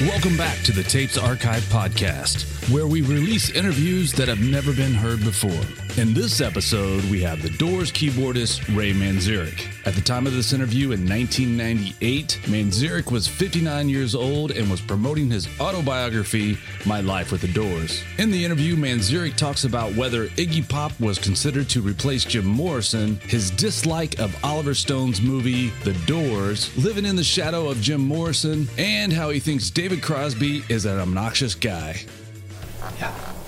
Welcome back to the Tapes Archive podcast, where we release interviews that have never been heard before. In this episode, we have the Doors keyboardist Ray Manzarek. At the time of this interview in 1998, Manzarek was 59 years old and was promoting his autobiography, My Life with the Doors. In the interview, Manzarek talks about whether Iggy Pop was considered to replace Jim Morrison, his dislike of Oliver Stone's movie The Doors, living in the shadow of Jim Morrison, and how he thinks David Crosby is an obnoxious guy. Yeah.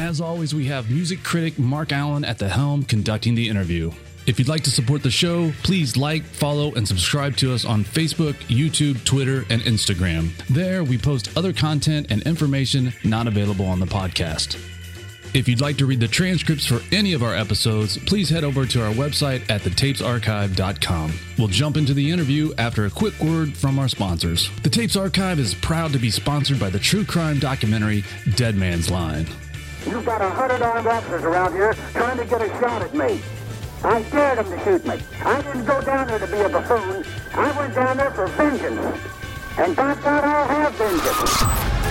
As always, we have music critic Mark Allen at the helm conducting the interview. If you'd like to support the show, please like, follow, and subscribe to us on Facebook, YouTube, Twitter, and Instagram. There, we post other content and information not available on the podcast. If you'd like to read the transcripts for any of our episodes, please head over to our website at thetapesarchive.com. We'll jump into the interview after a quick word from our sponsors. The Tapes Archive is proud to be sponsored by the true crime documentary Dead Man's Line. You've got a hundred armed officers around here trying to get a shot at me. I dared them to shoot me. I didn't go down there to be a buffoon. I went down there for vengeance. And by God, I'll have vengeance.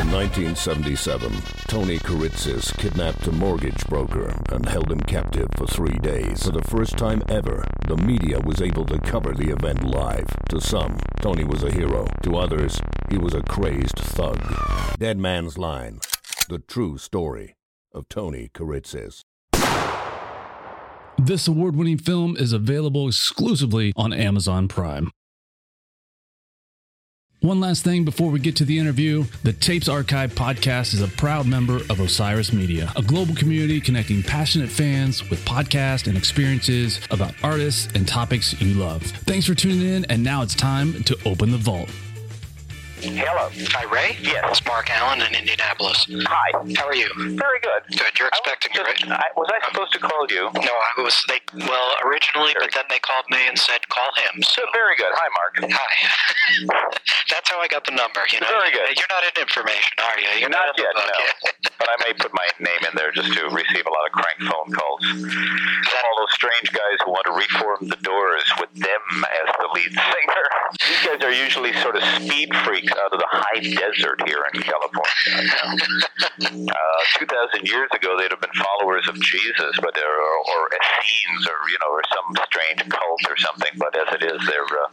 In 1977, Tony Kiritsis kidnapped a mortgage broker and held him captive for three days. For the first time ever, the media was able to cover the event live. To some, Tony was a hero. To others, he was a crazed thug. Dead Man's Line, the true story of Tony Kiritsis. This award winning film is available exclusively on Amazon Prime. One last thing before we get to the interview the Tapes Archive podcast is a proud member of Osiris Media, a global community connecting passionate fans with podcasts and experiences about artists and topics you love. Thanks for tuning in, and now it's time to open the vault. Hello. Hi, Ray. Yes. It's Mark Allen in Indianapolis. Hi. How are you? Very good. Good. You're expecting me, I was, right? I, was I supposed to call you? No, I was. They well originally, but then they called me and said call him. So very good. Hi, Mark. hi. That's how I got the number. You know. Very good. You're not in information, are you? You're Not in the yet, no. yet. But I may put my name in there just to receive a lot of crank phone calls. All those strange guys who want to reform the Doors with them as the lead singer. These guys are usually sort of speed freaks out of the high desert here in California. uh, Two thousand years ago, they'd have been followers of Jesus, but they're or, or Essenes, or you know, or some strange cult or something. But as it is, they're uh,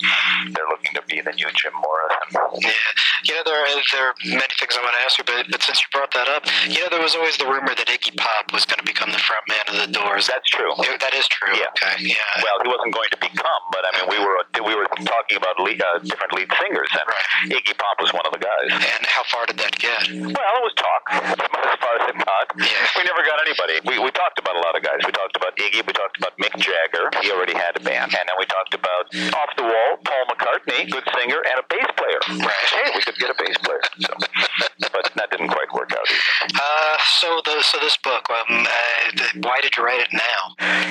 they're looking to be the new Jim Morrison. Yeah, you know there are, there are many things I want to ask you, but, but since you brought that up, you know there was always the rumor that Iggy Pop was going to become the front man of the Doors. That's true. Yeah, that is true. Yeah. Okay. Yeah. Well, he wasn't going to become, but I mean, we were we were talking about lead, uh, different lead singers, and Right. Iggy Pop was one of the guys. and how far did that get? Well, it was talk. As far as it talk, Yeah. we never got anybody. We, we talked about a lot of guys. We talked about Iggy. We talked about Mick Jagger. He already had a band, and then we talked about off the wall Paul McCartney, good singer, and a bass player. Right. Hey, we could get a bass player. So, but that didn't quite work out either. Uh, so the so this book, um, uh, why did you write it now?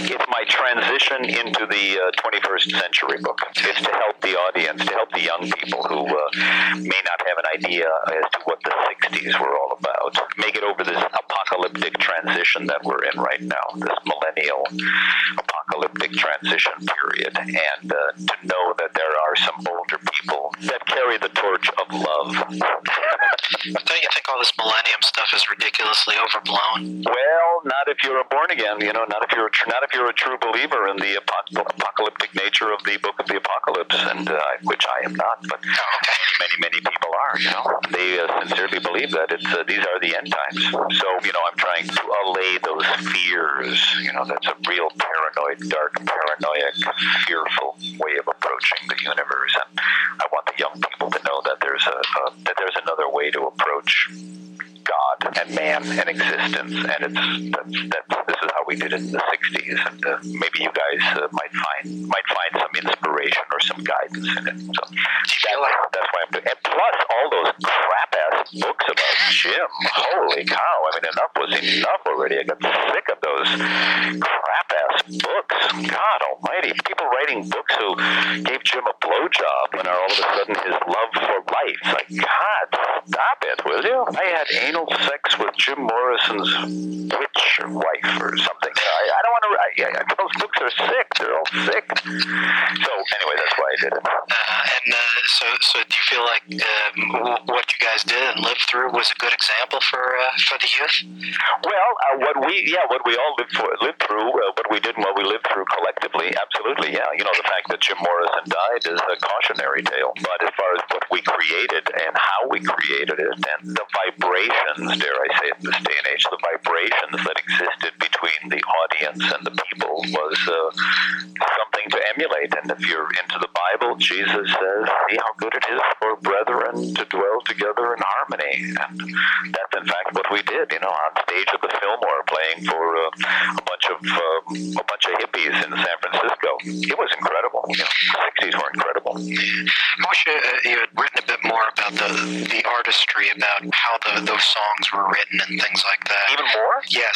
It's my transition into the uh, 21st century book. It's to help the audience, to help the young people who uh, may not have an idea as to what the 60s were all about. Make it over this apocalyptic transition that we're in right now, this millennial apocalyptic transition period, and uh, to know that there are some older people that carry the torch of love. Don't you think all this millennium stuff is ridiculously overblown? Well, not if you're a born again, you know, not if you're a tr- not if you're a true believer in the apo- apocalyptic nature of the book of the apocalypse, and uh, which I am not, but okay. many many people are. You know, they uh, sincerely believe that it's uh, these are the end times. So you know, I'm trying to allay those fears. You know, that's a real paranoid, dark, paranoid, fearful way of approaching the universe, and I want the young people to know that there's a that there's another way to approach And man and existence, and it's that's, that's this is how we did it in the '60s, and uh, maybe you guys uh, might find might find some inspiration or some guidance in it. So Do you feel like that's why I'm doing. And plus, all those crap books about Jim. Holy cow! I mean, enough was enough already. I got sick of those crap ass books. God Almighty! People writing books who gave Jim a blowjob blowjob when all of a sudden his love for life. Like, God, stop it, will you? I had anal sex with Jim Morrison's witch wife or something. I, I don't want to. I, I, those books are sick. They're all sick. So anyway, that's why I did it. Uh, and uh, so, so do you feel like um, what you guys did and lived through was a good example for uh, for the youth? Well, uh, what we yeah, what we all lived for, lived through, uh, what we did and what we lived through collectively, absolutely, yeah. You know, the fact that Jim Morrison died is a cautionary tale. But as far as what we created and how we created it, and the vibrations, dare I say, it, in this day and age, the vibrations that existed between the audience and the people was uh, something to emulate. And if you're into the Bible, Jesus says, "See how good it is for brethren to dwell together in harmony." And that's in fact what we did. You know, on stage at the Fillmore, playing for uh, a bunch of uh, a bunch of hippies in San Francisco. It was incredible. You know, the '60s were incredible. I wish uh, you had written a bit more about the the artistry, about how the, those songs were written and things like that. Even more? Yes,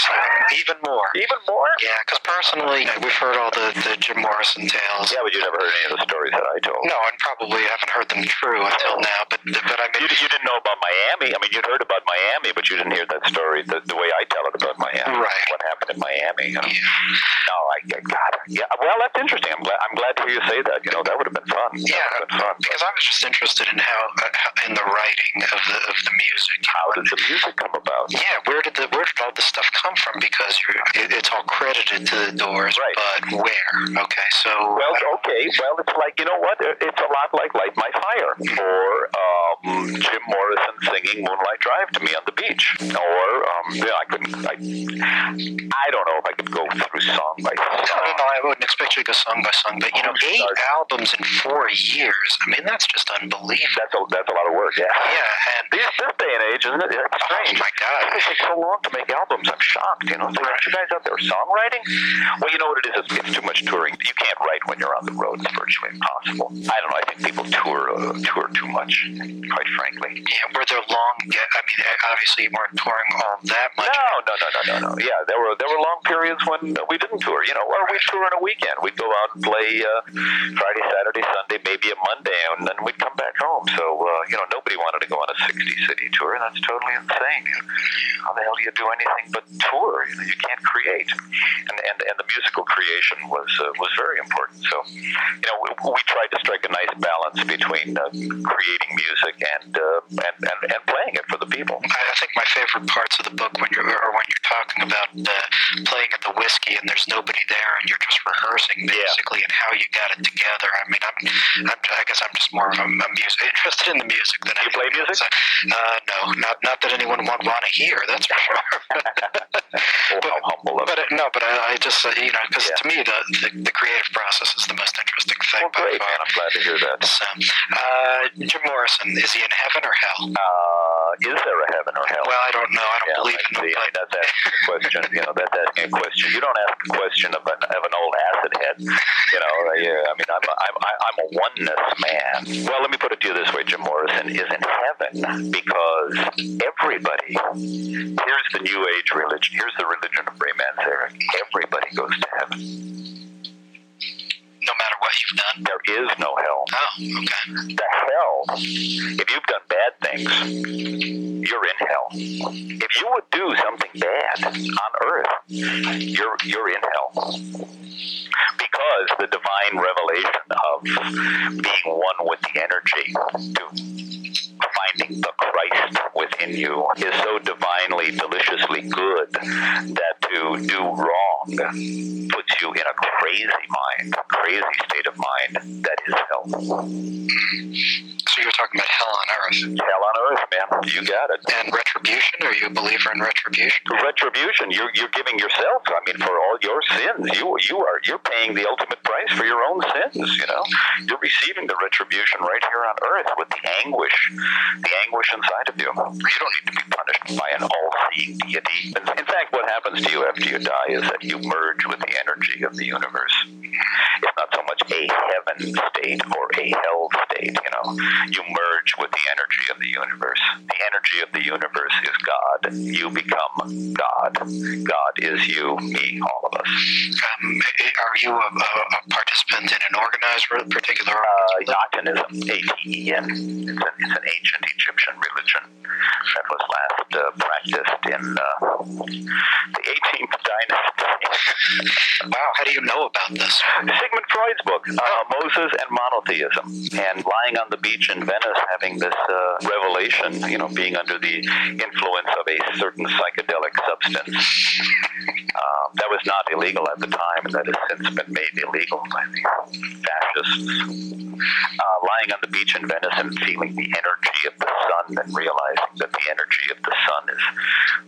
even more. Even more? Yeah, because personally, we've heard all the, the Jim Morrison tales. Yeah, but you never heard any of the stories that I told. No, and probably haven't heard them true until now. But but I mean, You, you didn't know about Miami. I mean, you'd heard about Miami, but you didn't hear that story the, the way I tell it about Miami. Right. What happened in Miami? You know? Yeah. No, I, I got it. Yeah. Well, that's interesting. I'm glad. I'm glad to hear you say that. You know, that would have been fun. That Yeah, would have been fun. because I was just interested in how, uh, how the writing of the of the music. How did the music come about? Yeah, where did the where did all this stuff come from? Because you're, it, it's all credited to the Doors, Right. but where? Okay, so Well, okay. Well, it's like you know what? It's a lot like "Light My Fire" or um, Jim Morrison singing "Moonlight Drive" to me on the beach, or I couldn't. I, I don't know if I could go through song by No, no, song. no, I wouldn't expect you to go song by song, but you know, eight albums in four years. I mean, that's just unbelievable. That's a that's a lot of work. Yeah. Yeah, and This, this day and age, isn't it? It's oh strange. my God, It takes so long to make albums. I'm shocked. You know, aren't you guys out there songwriting? Well, you know what it is? It's, it's too much touring. You can't write when you're on the road. It's virtually impossible. I don't know. I think people tour uh, tour too much. Quite frankly. yeah, were there long? I mean, obviously you weren't touring all that much. No, no, no, no, no, no. Yeah, there were there were long periods when we didn't tour. You know, or we'd tour on a weekend. We'd go out and play uh, Friday, Saturday, Sunday, maybe a Monday, and then we'd come back home. So uh, you know, nobody wanted to go on a 60 city tour. That's totally insane. How the hell do you do anything but tour? You, know, you can't create, and and and the musical creation was uh, was very important. So you know, we, we tried to strike a nice balance between uh, creating music and, uh, and and and playing it for the people. I think my favorite parts of the book when you're or when you're talking about uh, playing at the whiskey and there's nobody there and you're just rehearsing Yeah. basically and how you got it together. I mean, I'm, I'm I guess I'm just more of a, a music interested in the music than You play music? Uh, no, not not that anyone would want to hear. That's for sure. How humble but no, but I, I just uh, you know because Yeah. to me the, the the creative process is the most interesting thing Well, by great, far. man. I'm glad to hear that. So, uh, Jim Morrison, is he in heaven or hell? Uh, is there a heaven or hell? Well, I don't know. I don't yeah, believe in see. I mean, that's asking a question. You know, that's asking a question. You don't ask a question of an, of an old acid head. You know, uh, yeah, I mean, I'm a, I'm, I'm a oneness man. Well, let me put it to you this way: Jim Morrison is in heaven because everybody. Here's the New Age religion. Here's the religion of Ray Manzarek. Everybody goes to heaven. no matter what you've done. There is no hell. Oh, okay. the hell, if you've done bad things, you're in hell. If you would do something bad on earth, you're you're in hell. Because the divine revelation of being one with the energy to Within you is so divinely, deliciously good that to do wrong puts you in a crazy mind, crazy state of mind that is hell. So you're talking about hell on earth Hell on earth, man. You got it. and retribution. Are you a believer in retribution? Retribution. You're you're giving yourself. I mean, for all your sins, you you are you're paying the ultimate price for your own sins. You know, you're receiving the retribution right here on earth with the anguish, the anguish inside of you. You don't need to be punished by an all-seeing deity. In in fact, what happens to you after you die is that you merge with the energy of the universe. It's not so much a heaven state or a hell state. You know, you merge with the energy of the universe. The energy of the universe is God. You become God. God is you, me, all of us. Um, are you a, a, a participant in an organized particular? Uh, A-T-E-N. It's, an, it's an ancient Egyptian religion that was last uh, practiced in uh, the 18th dynasty. wow, how do you know about this? Sigmund Freud's book, uh, Moses and Monotheism. And lying on the beach in Venice having this uh, revelation, you know, being under the influence of a certain psychedelic substance. Um, that was not illegal at the time, and that has since been made illegal by the fascists. Uh, lying on the beach in Venice and feeling the energy of the sun and realizing that the energy of the sun is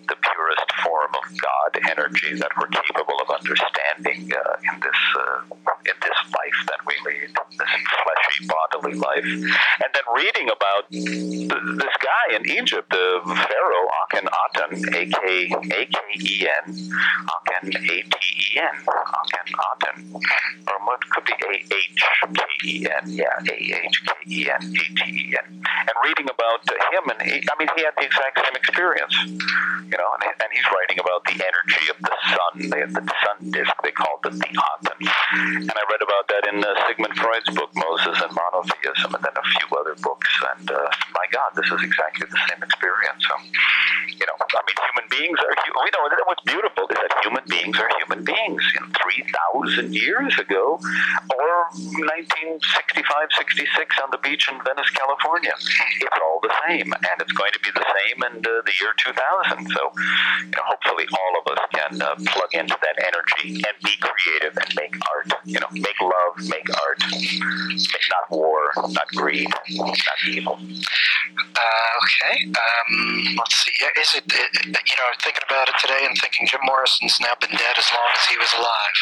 the purest form of God energy that we're capable of understanding uh, in this uh, in this life that we lead, this fleshy bodily life, and then reading about th- this guy in Egypt, the Pharaoh Akhenaten, A K A K E N, Aken A T E N, Akhenaten, or what could be A H K E N, yeah, A H K E N A T E N, and reading about him, and he, I mean, he had the exact same experience, you know, and, and he's writing about the energy of the sun, the, the sun disk, they called it the Aten, and I read about that in uh, Sigmund Freud's book Moses and Monotheism, and then a few other books, and uh, my God, this is exactly the same experience. So, you know, I mean, human beings are, you know, what's beautiful is that human beings are human beings. You know, 3,000 years ago, or 1965, 66 on the beach in Venice, California. It's all the same, and it's going to be the same in uh, the year 2000. So, you know, hopefully all of us can uh, plug into that energy and be creative and make art. You know, make love, make art, make not war, not greed, not evil. Uh, okay. Um, let's see. Is it, it, you know, thinking about it today and thinking Jim Morrison's now been dead as long as he was alive.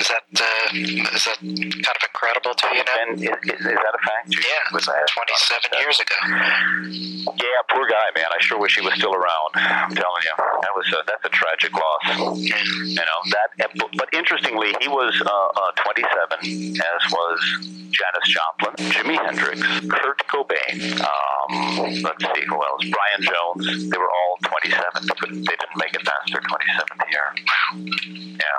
Is that uh, is that kind of incredible to you now? And is, is, that a fact? Yeah, was 27 years ago. Yeah, poor guy, man. I sure wish he was still around. I'm telling you, that was a, that's a tragic loss. You know that, but interestingly, he was uh, uh, 27, as was Janis Joplin, Jimi Hendrix, Kurt Cobain. Um, let's see who else. Brian Jones. They were all 27. but they didn't make it past their 27th year. Yeah.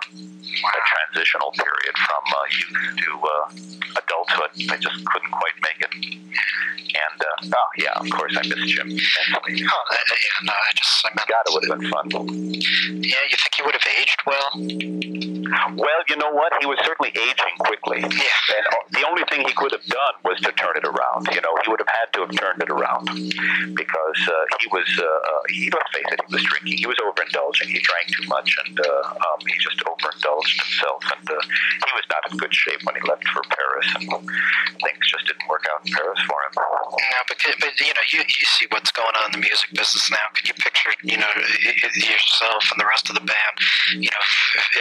A transitional period from uh, youth to uh, adulthood. They just couldn't quite make it. And uh, oh yeah, of course I miss Jim immensely. Oh, uh, yeah, no, I just I God, it would have been fun. Yeah, you think he would have aged well? Well, you know what? He was certainly aging quickly. Yeah. And the only thing he could have done was to turn it around. You know, he would have had to have turned it around because uh, he was, uh, uh, he, let's face it, he was drinking. He was overindulging. He drank too much and uh, um, he just overindulged himself. And uh, he was not in good shape when he left for Paris. And things just didn't work out in Paris for him. No, but, but you know, you, you see what's going on in the music business now. Can you picture, you know, yourself and the rest of the band, you know,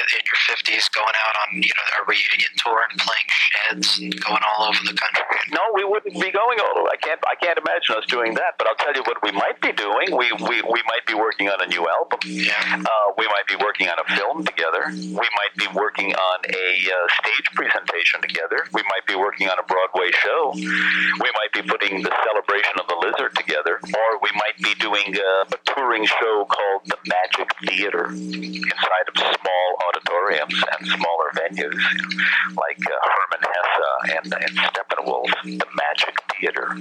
in your 50s going out on, you know, a reunion tour and playing sheds and going all over the country? No, we wouldn't be going all over. I can't, I can't imagine us doing that. But I'll tell you what we might be doing. We, we, we might be working on a new album. Uh, we might be working on a film together. We might be working on a uh, stage presentation together. We might be working on a Broadway show. We might be putting the celebration of the lizard together, or we might be doing uh, a touring show called the Magic Theater inside of small auditoriums and smaller venues like uh, Hermann Hesse and, and Steppenwolf, the Magic Theater.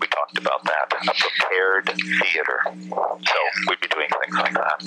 We talked about that, a prepared theater. So we'd be doing things like that.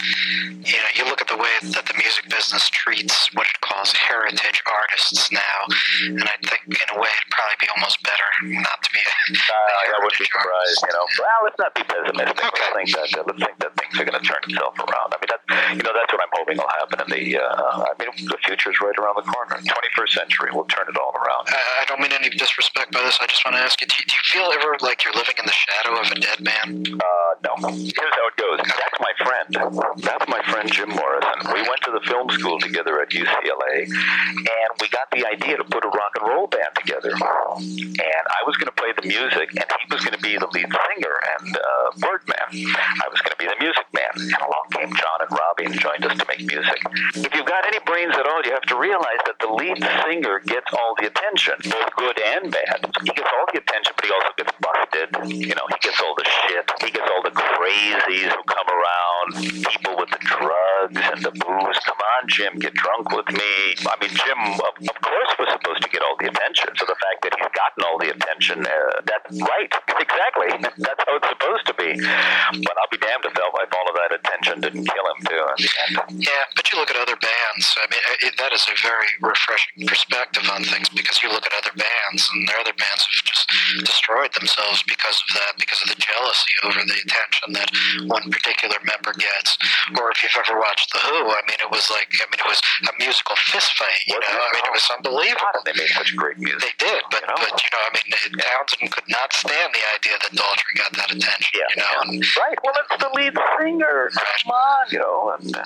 You know, you look at the way that the music business treats what it calls heritage artists now, and I think in a way it'd probably be almost better not to be a, uh, I wouldn't be surprised, you know. Well, let's not be pessimistic. Okay. Let's think that uh, let's think that things are going to turn itself around. I mean, that, you know, that's what I'm hoping will happen in the. Uh, I mean, the future is right around the corner. 21st century will turn it all around. Uh, I don't mean any disrespect by this. I just want to ask you: do, you: do you feel ever like you're living in the shadow of a dead man? Uh, no. Here's how it goes. That's my friend. That's my friend Jim Morrison. We went to the film school together at UCLA, and we got the idea to put a rock and roll band together. And I was going to play the music, and he was going to be the lead singer and uh, Birdman. I was going to be the music man. And along came John and Robbie and joined us to make music. If you've got any brains at all, you have to realize that the lead singer gets all the attention, both good and bad. He gets all the attention, but he also gets busted. You know, he gets all the shit. He gets all the crazies who come around, people with the drugs and the booze. Come on, Jim, get drunk with me. I mean, Jim, of, of course, was supposed to get all the attention. So the fact that he's gotten all the attention, uh, that's right, exactly. That's how it's supposed to be. But I'll be damned if, if all of that attention didn't kill him too in the end. Yeah, but you look at other bands. I mean, it, that is a very refreshing perspective on things because you look at other bands, and their other bands have just destroyed themselves because of that, because of the jealousy over the attention that one particular member gets. Or if you've ever watched The Who, I mean, it was like, I mean, it was a musical fist fight. You know, I mean, it was unbelievable. They made such great music. They did, but you know, but you know, I mean, Townshend could not stand the idea that Daltrey got that attention. Yeah, you know, yeah. and, right. Well, it's the lead singer. Come on, you know. And uh,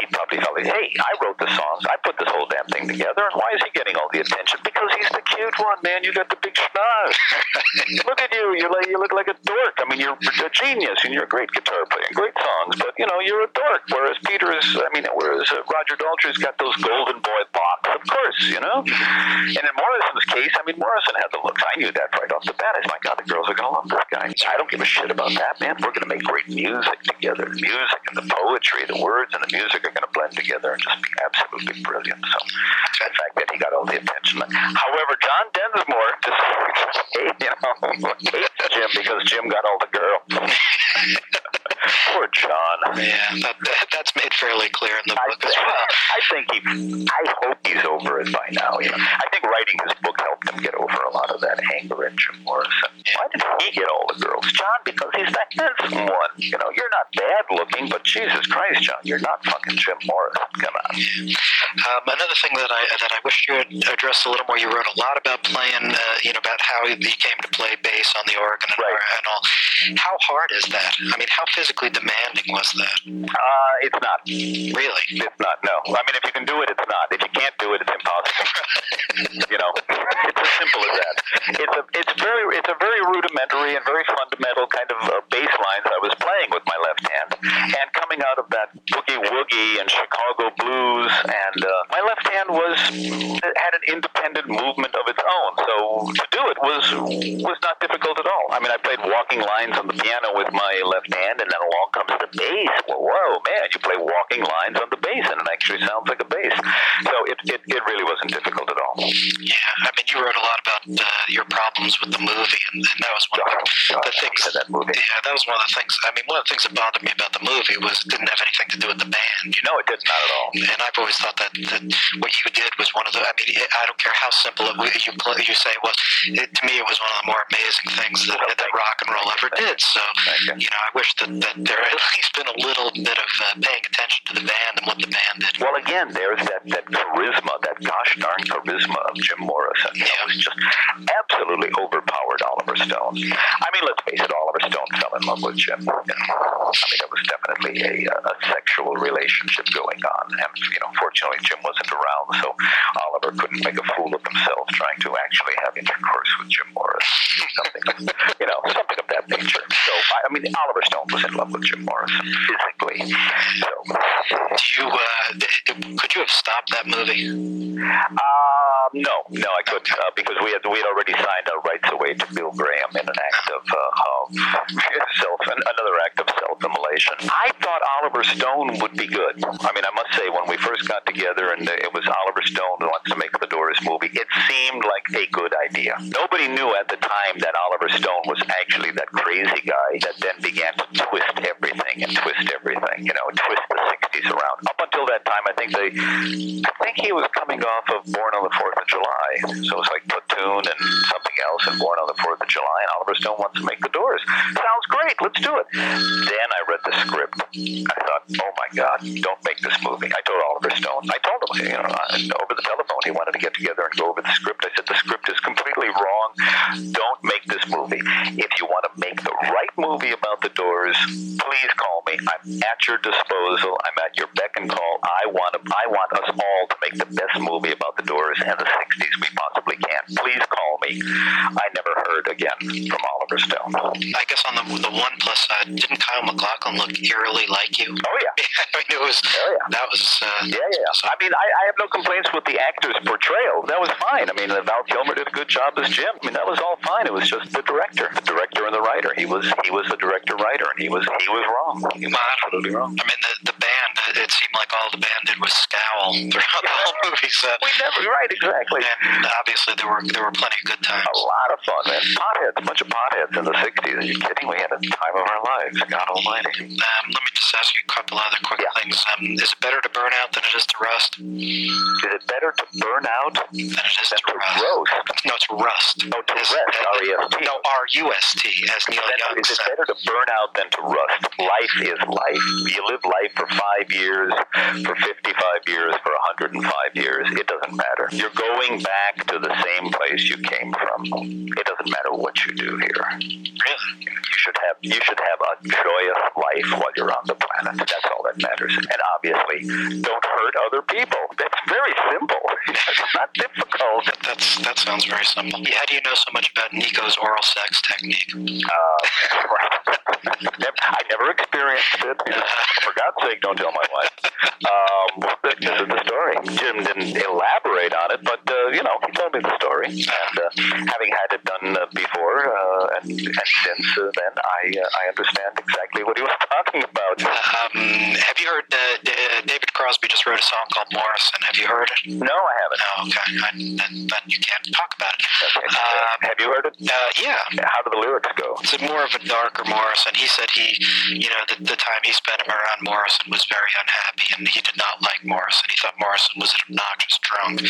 Pete probably felt, hey, I wrote the songs. I put this whole damn thing together, and why is he getting all the attention? Because he's the cute one, man. You got the big schnoz. look at you. You like you look like a dork. I mean, you're a genius, and you're a great guitar player, great songs. But you know, you're a dork. Whereas Peter is, I mean, whereas uh, Roger Daltrey's got those golden boy locks, of course, you know. And in Morrison's case, I mean, Morrison had the looks. I knew that right off the bat. I was my God, the girls are going to love this guy. I don't give a shit about that, man. We're going to make great music together. The music and the poetry, the words and the music are going to blend together and just be absolutely brilliant. So the fact that he got all the attention. However, John Densmore just, you know, hates Jim because Jim got all the girls. Poor John. Yeah, that, that, that's made fairly clear in the book I, as well. I think he. I hope he's over it by now. You know, I think writing his book helped him get over a lot of that anger at Jim Morrison. Why did he get all the girls, John? Because he's the handsome one. You know, you're not bad looking, but Jesus Christ, John, you're not fucking Jim Morrison. Come on. Um, another thing that I that I wish you had addressed a little more. You wrote a lot about playing, uh, you know, about how he came to play bass on the organ and, Right. and all. How hard is that? I mean, how physically demanding was that? Uh, it's not. Really? It's not. No. I mean, if you can do it, it's not. If you can't do it, it's impossible. you know, it's as simple as that. It's a, it's very, it's a very rudimentary and very fundamental kind of uh, bass lines I was playing with my left hand, and coming out of that boogie woogie and Chicago blues, and uh, my left hand was had an independent movement of its own. So to do it was was not difficult at all. I mean, I played walking lines on the piano with my left hand, and then along comes the bass. Well, whoa, man, you play walking lines on the bass, and it actually sounds like a bass. So it, it, it really wasn't difficult at all. Yeah. I mean, you wrote a lot about uh, your problems with the movie, and, and that was one of Oh, the, God, the I things. hated that movie. Yeah, that was one of the things. I mean, one of the things I don't care how simple it, was- you play, you say it was. It, to me, it was one of the more amazing things that, that rock and roll ever did. So, you. know, I wish that, that there had at least been a little bit of uh, paying attention to the band and what the band did. Well, again, there's that, that charisma, that gosh darn charisma of Jim Morrison. Know, it was just absolutely overpowered Oliver Stone. I mean, let's face it, Oliver Stone fell in love with Jim. I mean, there was definitely a, a sexual relationship going on. And, you know, fortunately, Jim wasn't around, so Oliver couldn't make a fool of himself trying to actually have intercourse with Jim Morrison. Something, you know, something of that nature. So, I, I mean, Oliver Stone was in love with Jim Morrison physically. So, Do you? Uh, could you have stopped that movie? Um, no, no, I couldn't uh, because we had we had already signed our rights away to Bill Graham in an act of, uh, of self another act of self-immolation. I thought Oliver Stone would be good. I mean, I must say when we first got together and it was Oliver Stone who wants to make the Doors movie, it seemed like a good idea. Nobody knew at the time that Oliver Stone was actually that crazy guy that then began to twist everything and twist everything. You know, twist the '60s around. Up until that time, I think they I think he was coming off of Born on the Fourth of July, so it was like Platoon and something else, and Born on the Fourth of July. And Oliver Stone wants to make the Doors. Sounds great. Let's do it. Then I read the script. I thought, oh my God, don't make this movie. I told Oliver Stone. I told him, you know, uh, over the telephone, he wanted to get together and go over the script. I said the script is completely wrong. Don't make this movie. If you want to make the right movie about the Doors, please call me. I'm at your disposal. I'm at your beck and call. I want to, I want us all to make the best movie about the Doors and the 60s we possibly can. Please I never heard again from Oliver Stone. I guess on the the one plus side, didn't Kyle MacLachlan look eerily like you? Oh, yeah. I mean, it was Oh, yeah. that was uh, Yeah, yeah. I mean, I, I have no complaints with the actor's portrayal. That was fine. I mean, Val Kilmer did a good job as Jim. I mean, that was all fine. It was just the director, the director and the writer. He was he was the director writer, and he was he was wrong. He was absolutely wrong. I mean, the the band. It seemed like all the band did was scowl throughout the whole movie. So, We never right, exactly. and obviously there were there were plenty of good times. A lot of fun, man. Potheads, a bunch of potheads in the '60s. Are you kidding? We had a time of our lives. God Almighty. Um, let me just ask you a couple other quick Yeah. things. Um, is it better to burn out than it is to rust? Is it better to burn out Than it is than to to rust? roast? No, it's rust. Oh, to Is- rest, R-E-S-T. No, R U S T, as Neil Then Young is it better to burn out than to rust? Life is life. You live life for five years, for 55 years, for 105 years. It doesn't matter. You're going back to the same place you came from. It doesn't matter what you do here. Really? You should have you should have a joyous life while you're on the planet. That's all that matters. And obviously, don't hurt other people. That's very simple. It's not difficult. That's that sounds very simple. How do you know so much about Nico's oral sex technique? Uh, never, I never experienced it. For God's sake, don't tell my wife. Um, this is the story. Jim didn't elaborate on it, but uh, you know, he told me the story. And uh, having had it done uh, before uh, and, and since uh, then, I uh, I understand exactly what he was talking about. Um, have you heard David Crosby just wrote a song called Morrison? Have you heard it? No, I haven't. No, okay. I, then, then you can't talk about it. Okay. Um, Have you heard it? uh, yeah. How do the lyrics go? It's a more of a darker Morrison. He said he, you know, the, the time he spent around Morrison was very unhappy, and he did not like Morrison. He thought Morrison was an obnoxious drunk.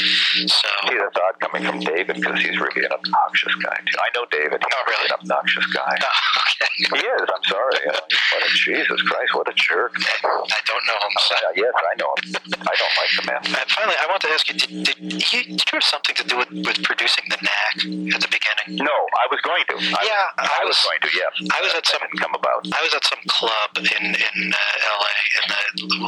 So, See, that's odd coming from David because he's really an obnoxious guy too. I know David. He's Oh, really? an obnoxious guy. oh, okay. He is. I'm sorry. Uh, What a Jesus Christ! What a jerk. I don't know him. So. Yeah, yes, I him. I don't like the man. And finally, I want to ask you: Did, did, you, did you have something to do with, with producing the knack at the beginning? No, I was going to. I, Yeah, I, I was, was- going to. Yes, I was at some come about. I was at some club in in uh, L.A. in the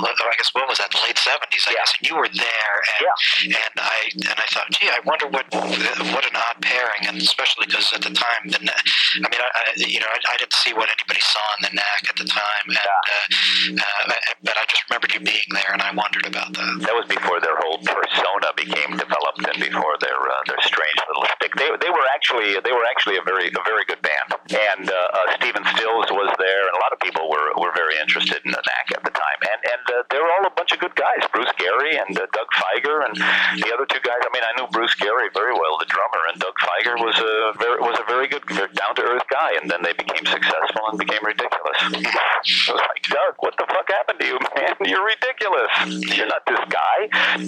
I guess what was that the late seventies I Yeah. guess and you were there and Yeah. and I and I thought gee I wonder what what an odd pairing and especially because at the time the I mean I, I you know I, I didn't see what anybody saw in the knack at the time and uh, uh, but I just remembered you being there and I wondered about that That was before their whole persona became developed, and before their uh, their strange little stick. They, they were actually they were actually a very a very good band, and uh, uh, Stephen Stills was there, and a lot of people were, were very interested in the Knack at the time, and and uh, they were all a bunch of good guys, Bruce Gary and uh, Doug Fieger, and the other two guys. I mean, I knew Bruce Gary very well, the drummer, and Doug Fieger was a very was a very good, down to earth guy, and then they became successful and became ridiculous. I was like, Doug, what the fuck happened to you, man? You're ridiculous. You're not this guy.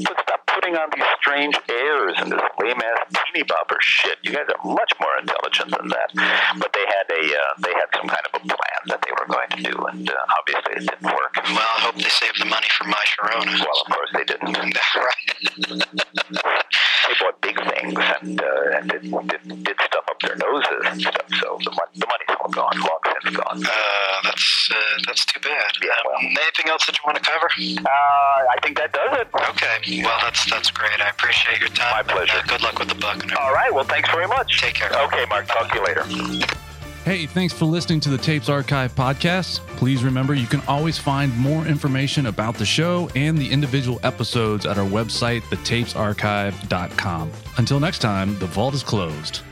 But stop putting on these strange airs and this lame ass teeny bopper shit. You guys are much more intelligent than that. But they had a uh, they had some kind of a plan that they were going to do, and uh, obviously it didn't work. well I hope they saved the money for my Sharona Well, of course they didn't. right They bought big things and uh, and did, did, did stuff up their noses and stuff. So the, mon- the money's all gone, long since gone. uh, that's uh, that's too bad Yeah, well. um, anything else that you want to cover Uh, I think that does it. Okay. Well, that's that's great. I appreciate your time. My pleasure. Uh, good luck with the and All right. Well, thanks very much. Take care. Okay, Mark. Talk to you later. Hey, thanks for listening to the Tapes Archive podcast. Please remember you can always find more information about the show and the individual episodes at our website, thetapesarchive.com. Until next time, the vault is closed.